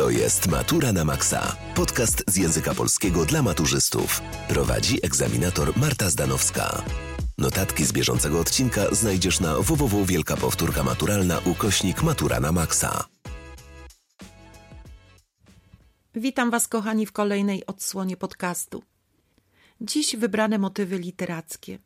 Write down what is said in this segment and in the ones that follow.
To jest Matura na Maxa. Podcast z języka polskiego dla maturzystów. Prowadzi egzaminator Marta Zdanowska. Notatki z bieżącego odcinka znajdziesz na www Wielka Powtórka Maturalna ukośnik Matura na Maxa. Witam Was, kochani, w kolejnej odsłonie podcastu. Dziś wybrane motywy literackie.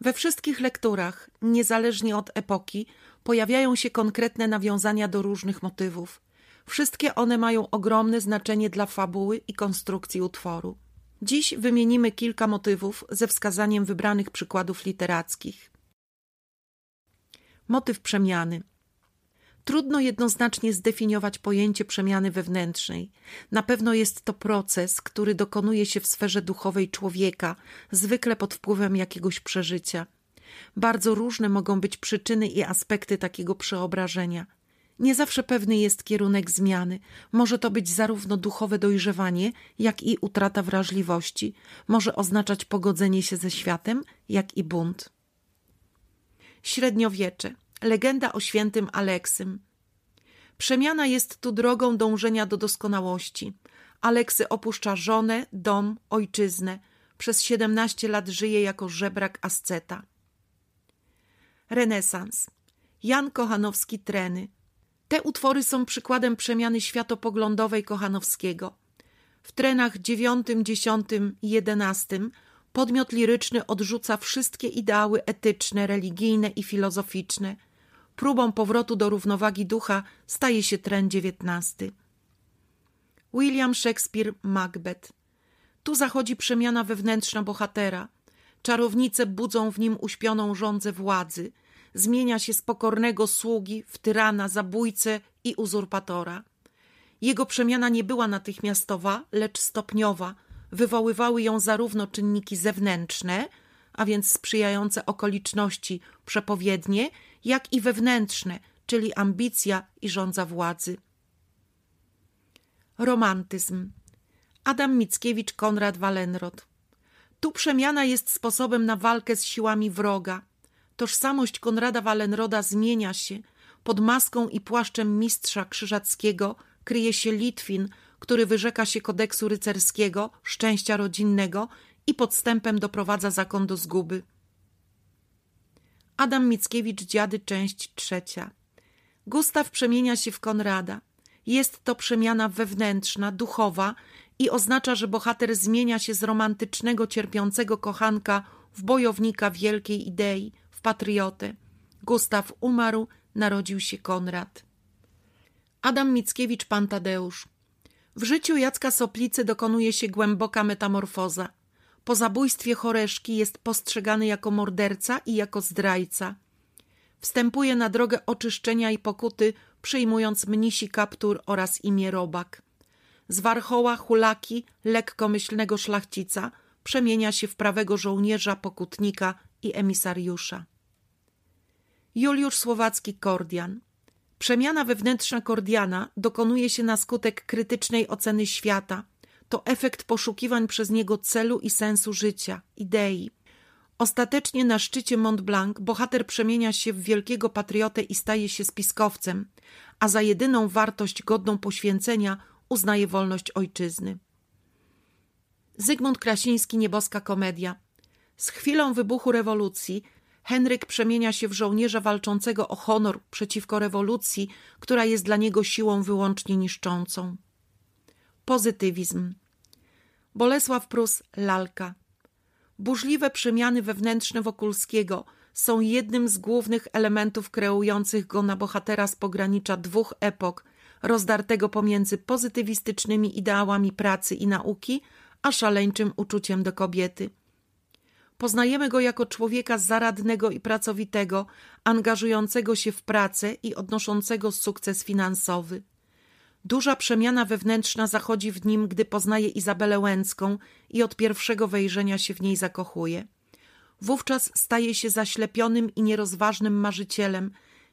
We wszystkich lekturach, niezależnie od epoki, pojawiają się konkretne nawiązania do różnych motywów. Wszystkie one mają ogromne znaczenie dla fabuły i konstrukcji utworu. Dziś wymienimy kilka motywów ze wskazaniem wybranych przykładów literackich. Motyw przemiany. Trudno jednoznacznie zdefiniować pojęcie przemiany wewnętrznej. Na pewno jest to proces, który dokonuje się w sferze duchowej człowieka, zwykle pod wpływem jakiegoś przeżycia. Bardzo różne mogą być przyczyny i aspekty takiego przeobrażenia. Nie zawsze pewny jest kierunek zmiany. Może to być zarówno duchowe dojrzewanie, jak i utrata wrażliwości. Może oznaczać pogodzenie się ze światem, jak i bunt. Średniowiecze. Legenda o świętym Aleksym. Przemiana jest tu drogą dążenia do doskonałości. Aleksy opuszcza żonę, dom, ojczyznę. Przez siedemnaście lat żyje jako żebrak asceta. Renesans. Jan Kochanowski Treny. Te utwory są przykładem przemiany światopoglądowej Kochanowskiego. W trenach dziewiątym, dziesiątym i jedenastym podmiot liryczny odrzuca wszystkie ideały etyczne, religijne i filozoficzne. Próbą powrotu do równowagi ducha staje się tren dziewiętnasty. William Shakespeare Macbeth. Tu zachodzi przemiana wewnętrzna bohatera. Czarownice budzą w nim uśpioną żądzę władzy – zmienia się z pokornego sługi w tyrana, zabójcę i uzurpatora. Jego przemiana nie była natychmiastowa, lecz stopniowa. Wywoływały ją zarówno czynniki zewnętrzne, a więc sprzyjające okoliczności przepowiednie, jak i wewnętrzne, czyli ambicja i żądza władzy. Romantyzm. Adam Mickiewicz, Konrad Wallenrod. Tu przemiana jest sposobem na walkę z siłami wroga – Tożsamość Konrada Wallenroda zmienia się. Pod maską i płaszczem mistrza krzyżackiego kryje się Litwin, który wyrzeka się kodeksu rycerskiego, szczęścia rodzinnego i podstępem doprowadza zakon do zguby. Adam Mickiewicz, Dziady, część trzecia. Gustaw przemienia się w Konrada. Jest to przemiana wewnętrzna, duchowa i oznacza, że bohater zmienia się z romantycznego, cierpiącego kochanka w bojownika wielkiej idei – patriotę. Gustaw umarł, narodził się Konrad. Adam Mickiewicz Pan Tadeusz. W życiu Jacka Soplicy dokonuje się głęboka metamorfoza. Po zabójstwie Choreszki jest postrzegany jako morderca i jako zdrajca. Wstępuje na drogę oczyszczenia i pokuty, przyjmując mnisi kaptur oraz imię Robak. Z warchoła hulaki, lekkomyślnego szlachcica, przemienia się w prawego żołnierza, pokutnika i emisariusza. Juliusz Słowacki Kordian. Przemiana wewnętrzna Kordiana dokonuje się na skutek krytycznej oceny świata. To efekt poszukiwań przez niego celu i sensu życia, idei. Ostatecznie na szczycie Mont Blanc bohater przemienia się w wielkiego patriotę i staje się spiskowcem, a za jedyną wartość godną poświęcenia uznaje wolność ojczyzny. Zygmunt Krasiński Nieboska Komedia. Z chwilą wybuchu rewolucji Henryk przemienia się w żołnierza walczącego o honor przeciwko rewolucji, która jest dla niego siłą wyłącznie niszczącą. Pozytywizm. Bolesław Prus Lalka. Burzliwe przemiany wewnętrzne Wokulskiego są jednym z głównych elementów kreujących go na bohatera z pogranicza dwóch epok, rozdartego pomiędzy pozytywistycznymi ideałami pracy i nauki, a szaleńczym uczuciem do kobiety – Poznajemy go jako człowieka zaradnego i pracowitego, angażującego się w pracę i odnoszącego sukces finansowy. Duża przemiana wewnętrzna zachodzi w nim, gdy poznaje Izabelę Łęcką i od pierwszego wejrzenia się w niej zakochuje. Wówczas staje się zaślepionym i nierozważnym marzycielem,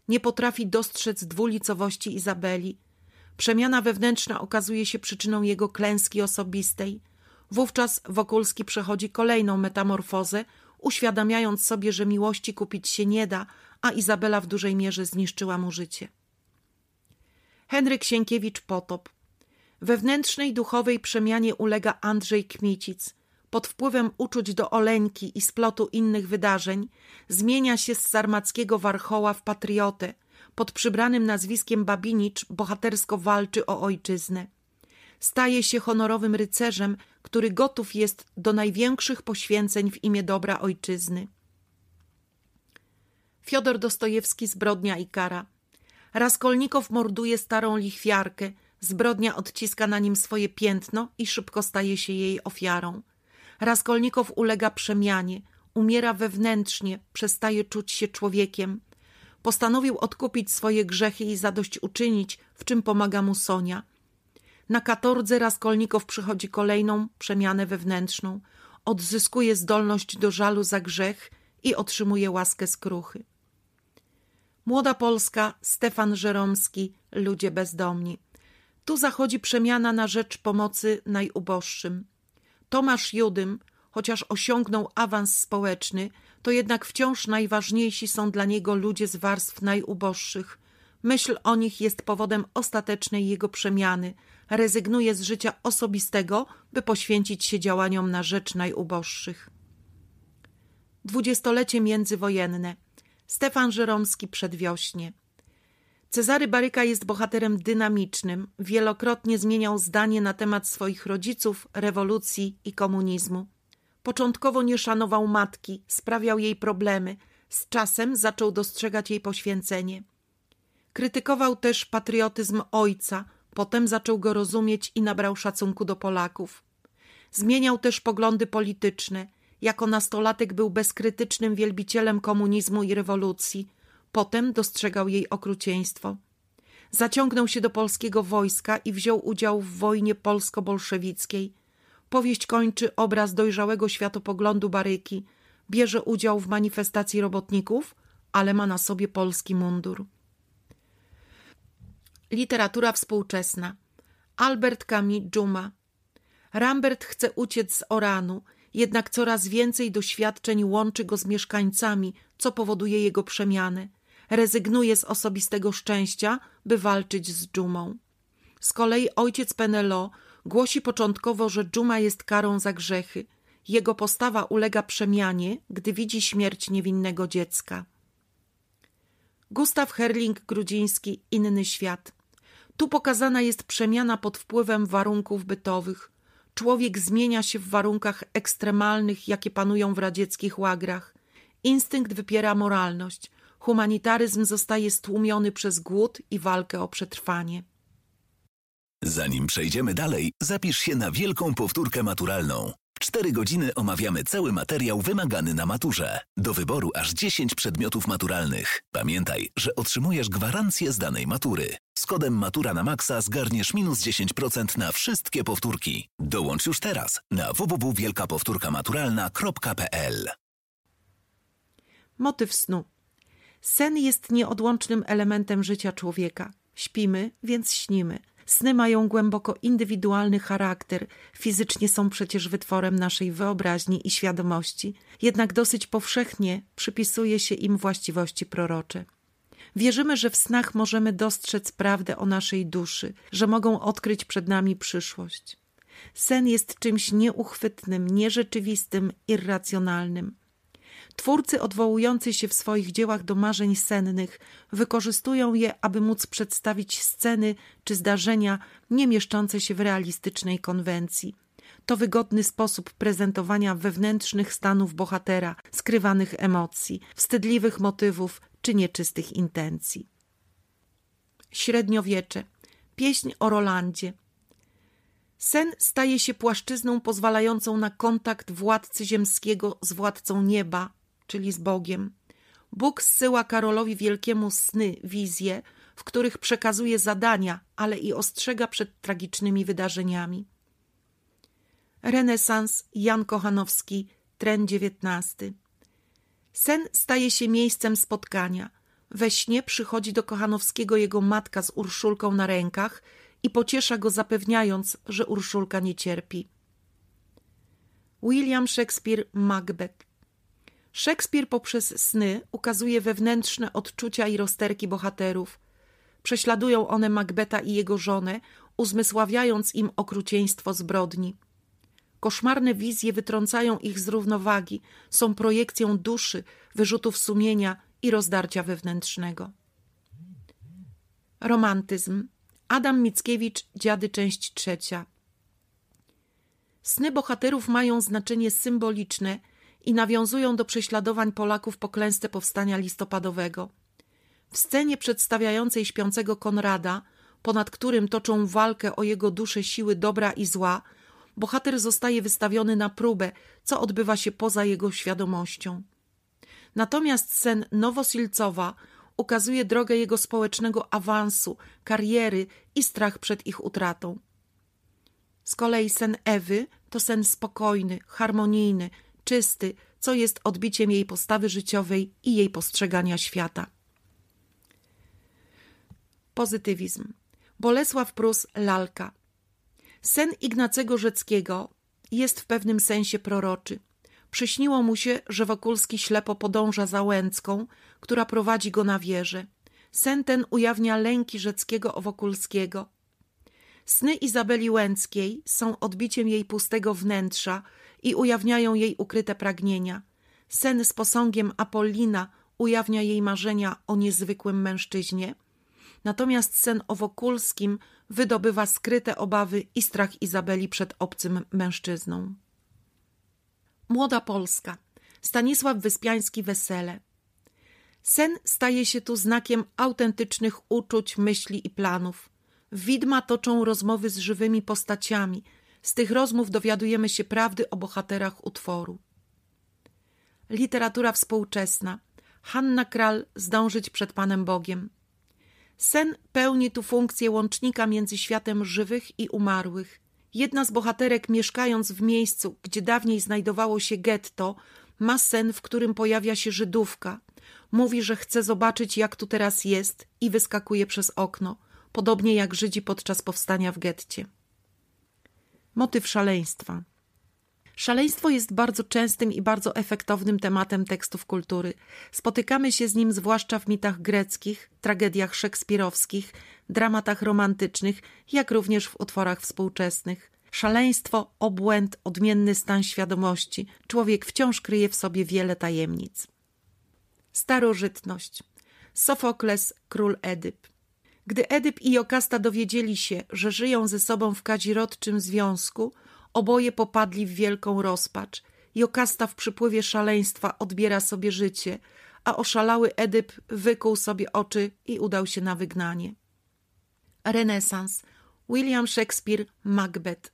nie potrafi dostrzec dwulicowości Izabeli. Przemiana wewnętrzna okazuje się przyczyną jego klęski osobistej – Wówczas Wokulski przechodzi kolejną metamorfozę, uświadamiając sobie, że miłości kupić się nie da, a Izabela w dużej mierze zniszczyła mu życie. Henryk Sienkiewicz-Potop. Wewnętrznej duchowej przemianie ulega Andrzej Kmicic. Pod wpływem uczuć do Oleńki i splotu innych wydarzeń zmienia się z sarmackiego warchoła w patriotę. Pod przybranym nazwiskiem Babinicz bohatersko walczy o ojczyznę. Staje się honorowym rycerzem, który gotów jest do największych poświęceń w imię dobra ojczyzny. Fiodor Dostojewski Zbrodnia i kara. Raskolnikow morduje starą lichwiarkę, zbrodnia odciska na nim swoje piętno i szybko staje się jej ofiarą. Raskolnikow ulega przemianie, umiera wewnętrznie, przestaje czuć się człowiekiem. Postanowił odkupić swoje grzechy i zadośćuczynić, w czym pomaga mu Sonia. Na katordze Raskolnikow przychodzi kolejną przemianę wewnętrzną, odzyskuje zdolność do żalu za grzech i otrzymuje łaskę skruchy. Młoda Polska, Stefan Żeromski, ludzie bezdomni. Tu zachodzi przemiana na rzecz pomocy najuboższym. Tomasz Judym, chociaż osiągnął awans społeczny, to jednak wciąż najważniejsi są dla niego ludzie z warstw najuboższych. Myśl o nich jest powodem ostatecznej jego przemiany. Rezygnuje z życia osobistego, by poświęcić się działaniom na rzecz najuboższych. Dwudziestolecie międzywojenne. Stefan Żeromski przedwiośnie. Cezary Baryka jest bohaterem dynamicznym, wielokrotnie zmieniał zdanie na temat swoich rodziców, rewolucji i komunizmu. Początkowo nie szanował matki, sprawiał jej problemy, z czasem zaczął dostrzegać jej poświęcenie. Krytykował też patriotyzm ojca, potem zaczął go rozumieć i nabrał szacunku do Polaków. Zmieniał też poglądy polityczne. Jako nastolatek był bezkrytycznym wielbicielem komunizmu i rewolucji – Potem dostrzegał jej okrucieństwo. Zaciągnął się do polskiego wojska i wziął udział w wojnie polsko-bolszewickiej. Powieść kończy obraz dojrzałego światopoglądu Baryki. Bierze udział w manifestacji robotników, ale ma na sobie polski mundur. Literatura współczesna. Albert Camus Dżuma. Rambert chce uciec z Oranu, jednak coraz więcej doświadczeń łączy go z mieszkańcami, co powoduje jego przemianę rezygnuje z osobistego szczęścia, by walczyć z dżumą. Z kolei ojciec Penelo głosi początkowo, że dżuma jest karą za grzechy. Jego postawa ulega przemianie, gdy widzi śmierć niewinnego dziecka. Gustaw Herling-Grudziński Inny świat. Tu pokazana jest przemiana pod wpływem warunków bytowych. Człowiek zmienia się w warunkach ekstremalnych, jakie panują w radzieckich łagrach. Instynkt wypiera moralność humanitaryzm zostaje stłumiony przez głód i walkę o przetrwanie. Zanim przejdziemy dalej, zapisz się na wielką powtórkę maturalną. Cztery godziny omawiamy cały materiał wymagany na maturze. Do wyboru aż 10 przedmiotów maturalnych. Pamiętaj, że otrzymujesz gwarancję z danej matury. Z kodem Matura na Maxa zgarniesz minus 10% na wszystkie powtórki. Dołącz już teraz na www.wielkapowtórkamaturalna.pl Motyw snu. Sen jest nieodłącznym elementem życia człowieka. Śpimy, więc śnimy. Sny mają głęboko indywidualny charakter, fizycznie są przecież wytworem naszej wyobraźni i świadomości, jednak dosyć powszechnie przypisuje się im właściwości prorocze. Wierzymy, że w snach możemy dostrzec prawdę o naszej duszy, że mogą odkryć przed nami przyszłość. Sen jest czymś nieuchwytnym, nierzeczywistym, irracjonalnym. Twórcy odwołujący się w swoich dziełach do marzeń sennych wykorzystują je, aby móc przedstawić sceny czy zdarzenia nie mieszczące się w realistycznej konwencji. To wygodny sposób prezentowania wewnętrznych stanów bohatera, skrywanych emocji, wstydliwych motywów czy nieczystych intencji. Średniowiecze. Pieśń o Rolandzie. Sen staje się płaszczyzną pozwalającą na kontakt władcy ziemskiego z władcą nieba, czyli z Bogiem. Bóg zsyła Karolowi Wielkiemu sny, wizje, w których przekazuje zadania, ale i ostrzega przed tragicznymi wydarzeniami. Renesans Jan Kochanowski, tren XIX. Sen staje się miejscem spotkania. We śnie przychodzi do Kochanowskiego jego matka z Urszulką na rękach i pociesza go zapewniając, że Urszulka nie cierpi. William Shakespeare Macbeth Szekspir poprzez sny ukazuje wewnętrzne odczucia i rozterki bohaterów. Prześladują one Macbeta i jego żonę, uzmysławiając im okrucieństwo zbrodni. Koszmarne wizje wytrącają ich z równowagi, są projekcją duszy, wyrzutów sumienia i rozdarcia wewnętrznego. Romantyzm. Adam Mickiewicz, Dziady, część trzecia. Sny bohaterów mają znaczenie symboliczne i nawiązują do prześladowań Polaków po klęsce powstania listopadowego. W scenie przedstawiającej śpiącego Konrada, ponad którym toczą walkę o jego duszę siły dobra i zła, bohater zostaje wystawiony na próbę, co odbywa się poza jego świadomością. Natomiast sen Nowosilcowa ukazuje drogę jego społecznego awansu, kariery i strach przed ich utratą. Z kolei sen Ewy to sen spokojny, harmonijny, czysty, co jest odbiciem jej postawy życiowej i jej postrzegania świata. Pozytywizm. Bolesław Prus Lalka. Sen Ignacego Rzeckiego jest w pewnym sensie proroczy. Przyśniło mu się, że Wokulski ślepo podąża za Łęcką, która prowadzi go na wieżę. Sen ten ujawnia lęki Rzeckiego o Wokulskiego. Sny Izabeli Łęckiej są odbiciem jej pustego wnętrza i ujawniają jej ukryte pragnienia. Sen z posągiem Apollina ujawnia jej marzenia o niezwykłym mężczyźnie. Natomiast sen o Wokulskim wydobywa skryte obawy i strach Izabeli przed obcym mężczyzną. Młoda Polska. Stanisław Wyspiański Wesele. Sen staje się tu znakiem autentycznych uczuć, myśli i planów. Widma toczą rozmowy z żywymi postaciami. Z tych rozmów dowiadujemy się prawdy o bohaterach utworu. Literatura współczesna. Hanna Kral zdążyć przed Panem Bogiem. Sen pełni tu funkcję łącznika między światem żywych i umarłych. Jedna z bohaterek, mieszkając w miejscu, gdzie dawniej znajdowało się getto, ma sen, w którym pojawia się Żydówka. Mówi, że chce zobaczyć, jak tu teraz jest, i wyskakuje przez okno, podobnie jak Żydzi podczas powstania w getcie. Motyw szaleństwa. Szaleństwo jest bardzo częstym i bardzo efektownym tematem tekstów kultury. Spotykamy się z nim zwłaszcza w mitach greckich, tragediach szekspirowskich, dramatach romantycznych, jak również w utworach współczesnych. Szaleństwo, obłęd, odmienny stan świadomości. Człowiek wciąż kryje w sobie wiele tajemnic. Starożytność. Sofokles, król Edyp. Gdy Edyp i Jokasta dowiedzieli się, że żyją ze sobą w kadzirodczym związku, Oboje popadli w wielką rozpacz. Jokasta w przypływie szaleństwa odbiera sobie życie, a oszalały Edyp wykuł sobie oczy i udał się na wygnanie. Renesans. William Shakespeare, Macbeth.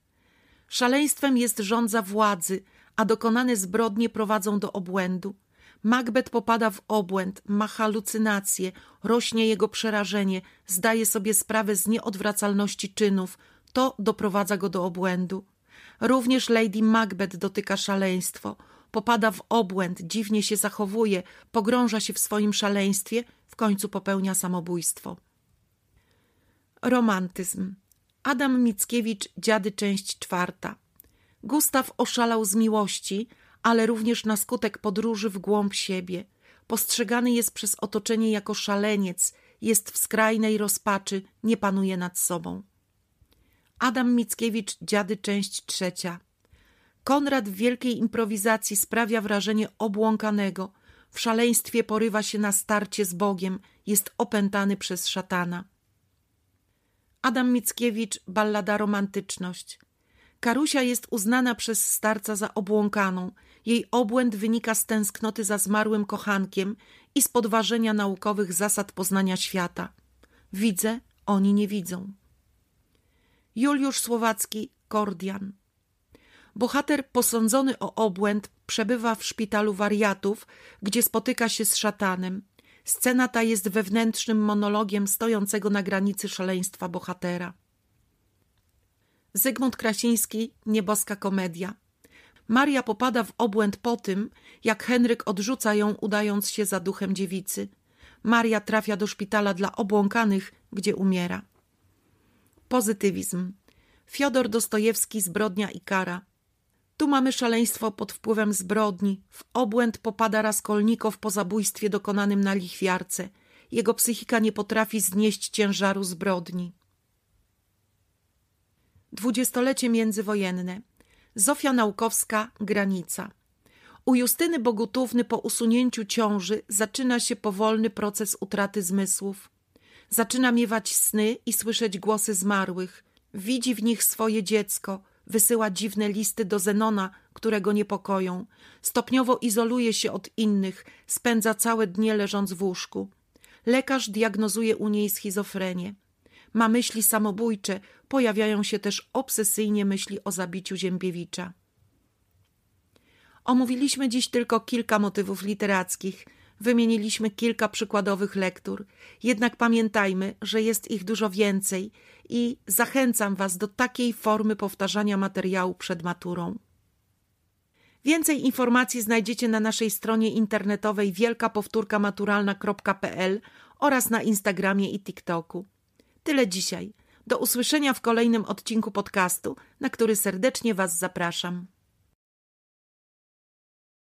Szaleństwem jest rządza władzy, a dokonane zbrodnie prowadzą do obłędu. Macbeth popada w obłęd, ma halucynacje, rośnie jego przerażenie, zdaje sobie sprawę z nieodwracalności czynów. To doprowadza go do obłędu. Również Lady Macbeth dotyka szaleństwo. Popada w obłęd, dziwnie się zachowuje, pogrąża się w swoim szaleństwie, w końcu popełnia samobójstwo. Romantyzm. Adam Mickiewicz, Dziady, część czwarta. Gustaw oszalał z miłości, ale również na skutek podróży w głąb siebie. Postrzegany jest przez otoczenie jako szaleniec, jest w skrajnej rozpaczy, nie panuje nad sobą. Adam Mickiewicz, Dziady, część trzecia. Konrad w wielkiej improwizacji sprawia wrażenie obłąkanego. W szaleństwie porywa się na starcie z Bogiem, jest opętany przez szatana. Adam Mickiewicz, ballada Romantyczność. Karusia jest uznana przez starca za obłąkaną. Jej obłęd wynika z tęsknoty za zmarłym kochankiem i z podważenia naukowych zasad poznania świata. Widzę, oni nie widzą. Juliusz Słowacki, Kordian. Bohater posądzony o obłęd przebywa w szpitalu wariatów, gdzie spotyka się z szatanem. Scena ta jest wewnętrznym monologiem stojącego na granicy szaleństwa bohatera. Zygmunt Krasiński, Nieboska komedia. Maria popada w obłęd po tym, jak Henryk odrzuca ją, udając się za duchem dziewicy. Maria trafia do szpitala dla obłąkanych, gdzie umiera. Pozytywizm. Fiodor Dostojewski, Zbrodnia i kara. Tu mamy szaleństwo pod wpływem zbrodni. W obłęd popada Raskolnikow po zabójstwie dokonanym na lichwiarce. Jego psychika nie potrafi znieść ciężaru zbrodni. Dwudziestolecie międzywojenne. Zofia Naukowska, granica. U Justyny Bogutówny po usunięciu ciąży zaczyna się powolny proces utraty zmysłów. Zaczyna miewać sny i słyszeć głosy zmarłych. Widzi w nich swoje dziecko, wysyła dziwne listy do Zenona, które go niepokoją. Stopniowo izoluje się od innych, spędza całe dnie leżąc w łóżku. Lekarz diagnozuje u niej schizofrenię. Ma myśli samobójcze, pojawiają się też obsesyjnie myśli o zabiciu Ziębiewicza. Omówiliśmy dziś tylko kilka motywów literackich, wymieniliśmy kilka przykładowych lektur, jednak pamiętajmy, że jest ich dużo więcej i zachęcam Was do takiej formy powtarzania materiału przed maturą. Więcej informacji znajdziecie na naszej stronie internetowej wielkapowtórkamaturalna.pl oraz na Instagramie i TikToku. Tyle dzisiaj. Do usłyszenia w kolejnym odcinku podcastu, na który serdecznie Was zapraszam.